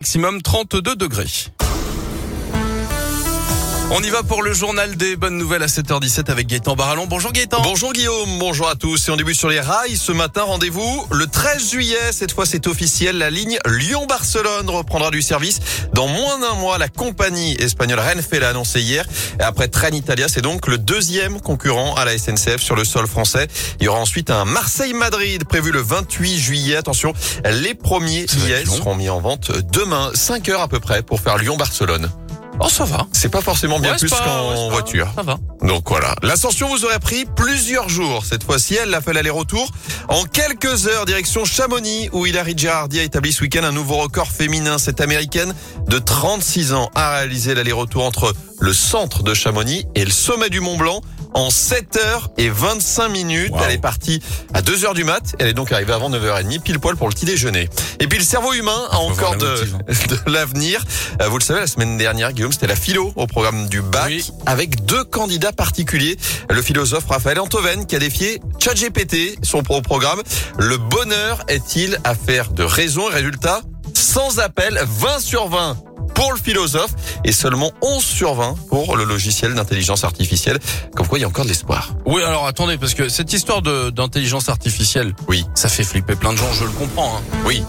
maximum 32 degrés. On y va pour le journal des bonnes nouvelles à 7h17 avec Gaëtan Barallon. Bonjour Gaëtan. Bonjour Guillaume, bonjour à tous. Et on débute sur les rails. Ce matin, rendez-vous le 13 juillet. Cette fois, c'est officiel. La ligne Lyon-Barcelone reprendra du service dans moins d'un mois. La compagnie espagnole Renfe l'a annoncé hier. Et après Trenitalia, c'est donc le deuxième concurrent à la SNCF sur le sol français. Il y aura ensuite un Marseille-Madrid prévu le 28 juillet. Attention, les premiers billets seront mis en vente demain, 5 heures à peu près, pour faire Lyon-Barcelone. Oh, ça va. C'est pas forcément bien Ouais, plus qu'en ouais, voiture. Ça va. Donc voilà. L'ascension vous aurait pris plusieurs jours. Cette fois-ci, elle a fait l'aller-retour en quelques heures direction Chamonix où Hilary Gerhardi a établi ce week-end un nouveau record féminin. Cette américaine de 36 ans a réalisé l'aller-retour entre le centre de Chamonix et le sommet du Mont Blanc en 7 heures et 25 minutes. Wow. Elle est partie à 2 heures du mat. Elle est donc arrivée avant 9h30, pile poil pour le petit déjeuner. Et puis le cerveau humain a encore la de, l'avenir. Euh, Vous le savez, la semaine dernière, Guillaume, c'était la philo au programme du bac Oui. avec deux candidats particuliers. Le philosophe Raphaël Antoven qui a défié ChatGPT, son pro programme. Le bonheur est-il affaire de raison? Et résultat sans appel 20 sur 20 pour le philosophe et seulement 11 sur 20 pour le logiciel d'intelligence artificielle. Comme quoi, il y a encore de l'espoir. Oui, alors attendez, parce que cette histoire d'intelligence artificielle, Oui, ça fait flipper plein de gens, je le comprends. hein. oui.